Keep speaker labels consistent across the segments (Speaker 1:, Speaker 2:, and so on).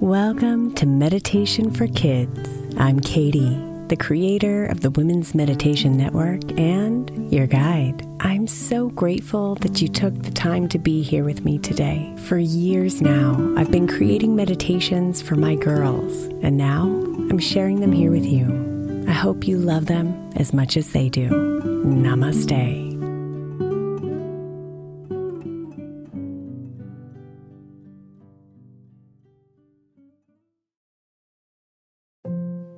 Speaker 1: Welcome to Meditation for Kids. I'm Katie, the creator of the Women's Meditation Network and your guide. I'm so grateful that you took the time to be here with me today. For years now, I've been creating meditations for my girls, and now I'm sharing them here with you. I hope you love them as much as they do. Namaste.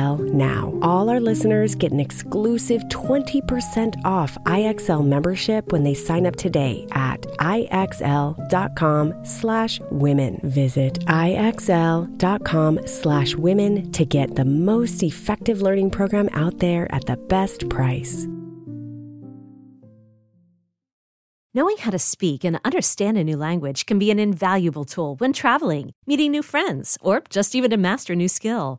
Speaker 1: IXL now. All our listeners get an exclusive 20% off IXL membership when they sign up today at IXL.com slash women. Visit IXL.com slash women to get the most effective learning program out there at the best price.
Speaker 2: Knowing how to speak and understand a new language can be an invaluable tool when traveling, meeting new friends, or just even to master a new skill.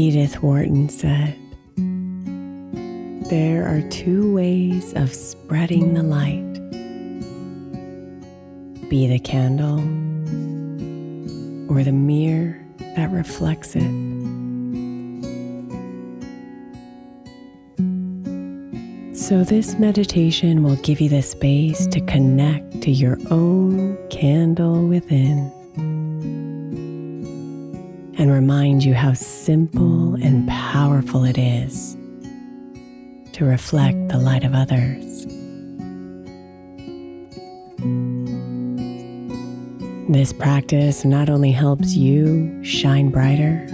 Speaker 1: Edith Wharton said, There are two ways of spreading the light be the candle or the mirror that reflects it. So, this meditation will give you the space to connect to your own candle within and remind you how simple and powerful it is to reflect the light of others. This practice not only helps you shine brighter,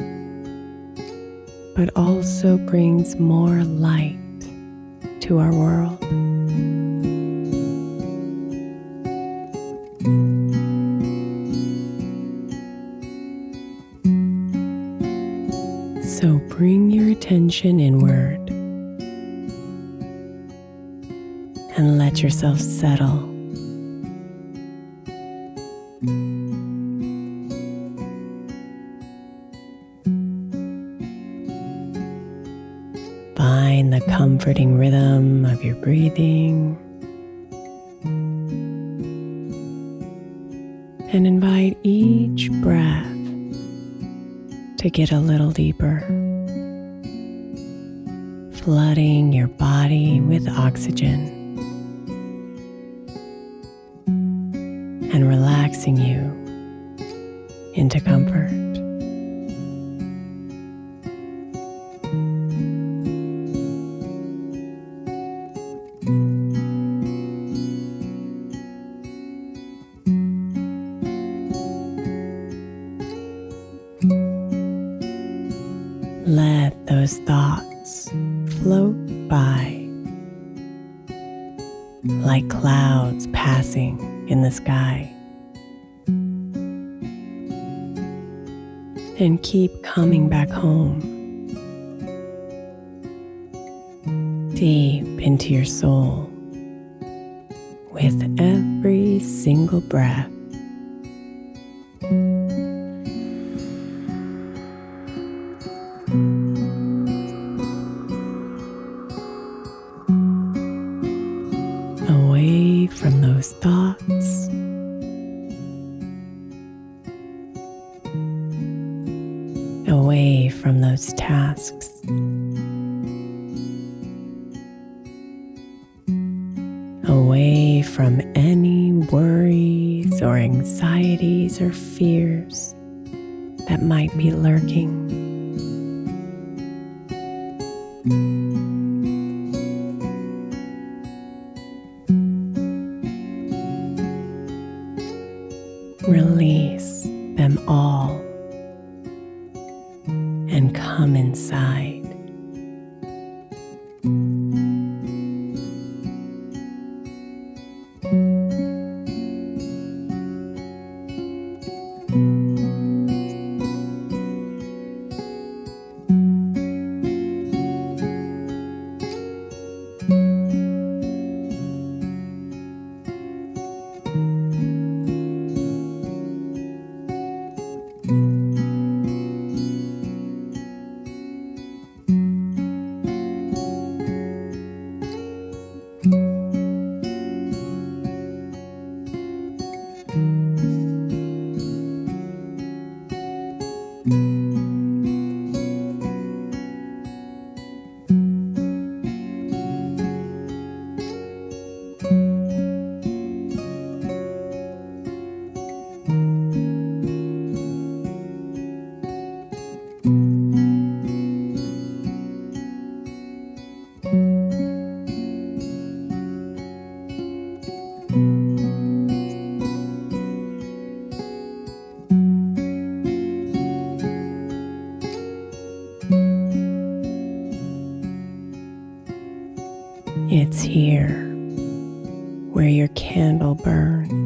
Speaker 1: but also brings more light to our world. Bring your attention inward and let yourself settle. Find the comforting rhythm of your breathing. And invite each breath to get a little deeper, flooding your body with oxygen and relaxing you into comfort. Let those thoughts float by like clouds passing in the sky. And keep coming back home, deep into your soul, with every single breath. From those thoughts. Away from those tasks. Away from any worries or anxieties or fears that might be lurking. It's here where your candle burns.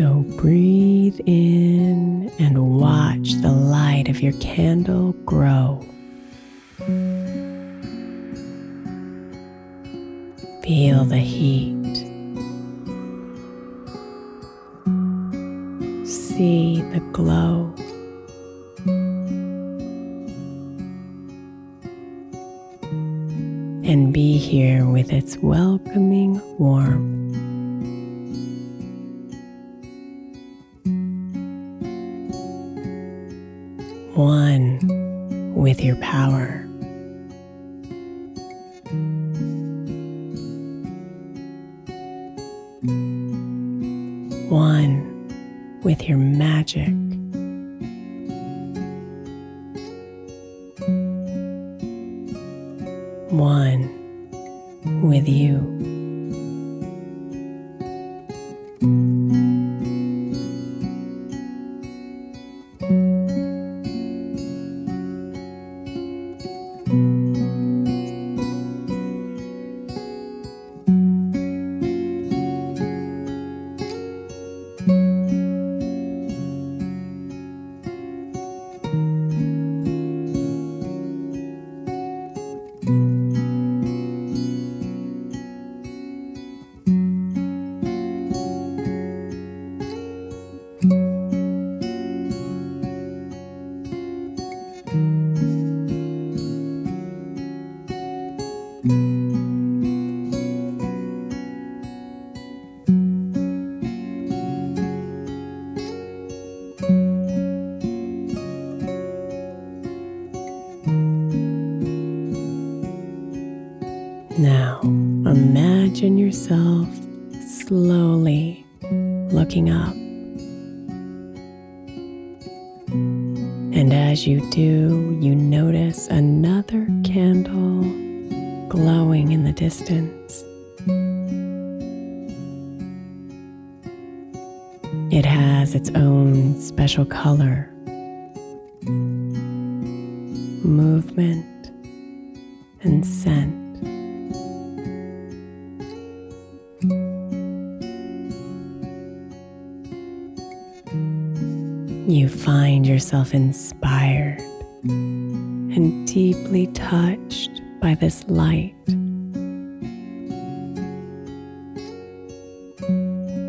Speaker 1: So breathe in and watch the light of your candle grow. Feel the heat. See the glow. and be here with its welcoming warmth. One with your power. One with your magic. one with you. Imagine yourself slowly looking up. And as you do, you notice another candle glowing in the distance. It has its own special color, movement, and scent. You find yourself inspired and deeply touched by this light.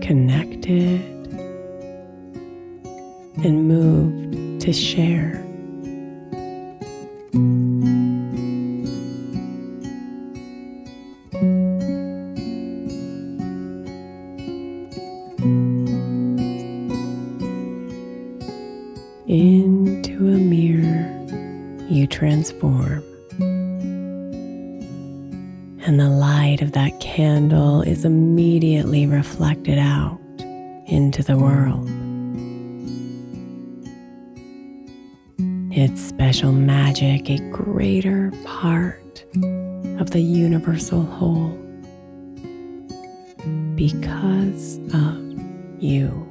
Speaker 1: Connected and moved to share. Into a mirror, you transform. And the light of that candle is immediately reflected out into the world. Its special magic, a greater part of the universal whole because of you.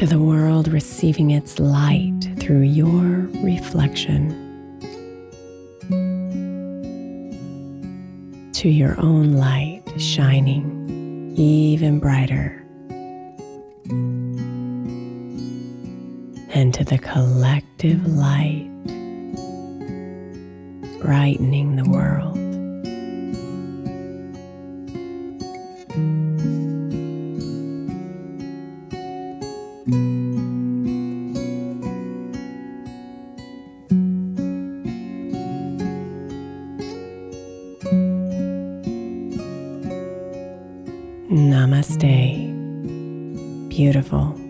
Speaker 1: To the world receiving its light through your reflection. To your own light shining even brighter. and to the collective light brightening the world. Beautiful.